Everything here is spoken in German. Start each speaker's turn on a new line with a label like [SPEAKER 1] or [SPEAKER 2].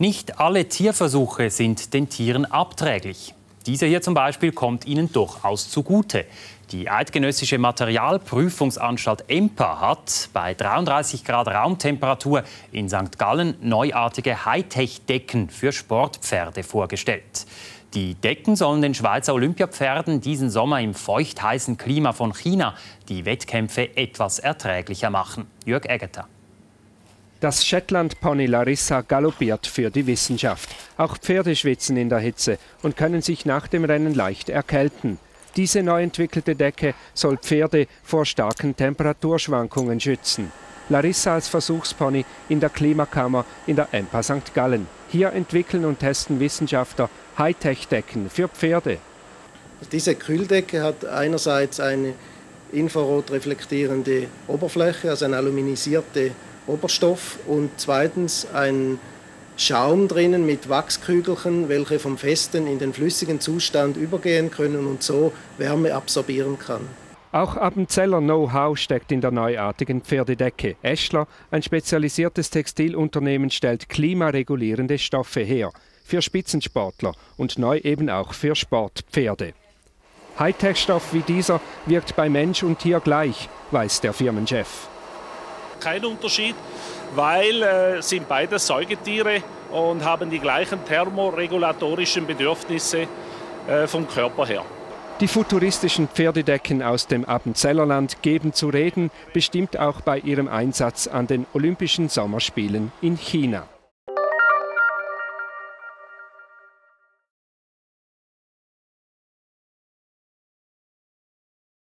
[SPEAKER 1] Nicht alle Tierversuche sind den Tieren abträglich. Dieser hier zum Beispiel kommt ihnen durchaus zugute. Die Eidgenössische Materialprüfungsanstalt EMPA hat bei 33 Grad Raumtemperatur in St. Gallen neuartige Hightech-Decken für Sportpferde vorgestellt. Die Decken sollen den Schweizer Olympiapferden diesen Sommer im feuchtheißen Klima von China die Wettkämpfe etwas erträglicher machen. Jörg Eggeter.
[SPEAKER 2] Das Shetland-Pony Larissa galoppiert für die Wissenschaft. Auch Pferde schwitzen in der Hitze und können sich nach dem Rennen leicht erkälten. Diese neu entwickelte Decke soll Pferde vor starken Temperaturschwankungen schützen. Larissa als Versuchspony in der Klimakammer in der EMPA St. Gallen. Hier entwickeln und testen Wissenschaftler Hightech-Decken für Pferde.
[SPEAKER 3] Diese Kühldecke hat einerseits eine infrarot reflektierende Oberfläche, also eine aluminisierte Oberstoff und zweitens ein Schaum drinnen mit Wachskügelchen, welche vom festen in den flüssigen Zustand übergehen können und so Wärme absorbieren kann.
[SPEAKER 2] Auch Appenzeller Know-how steckt in der neuartigen Pferdedecke. Eschler, ein spezialisiertes Textilunternehmen, stellt klimaregulierende Stoffe her. Für Spitzensportler und neu eben auch für Sportpferde. Hightech-Stoff wie dieser wirkt bei Mensch und Tier gleich, weiß der Firmenchef
[SPEAKER 4] kein Unterschied, weil äh, sind beide Säugetiere und haben die gleichen thermoregulatorischen Bedürfnisse äh, vom Körper her.
[SPEAKER 2] Die futuristischen Pferdedecken aus dem Appenzellerland geben zu reden, bestimmt auch bei ihrem Einsatz an den Olympischen Sommerspielen in China.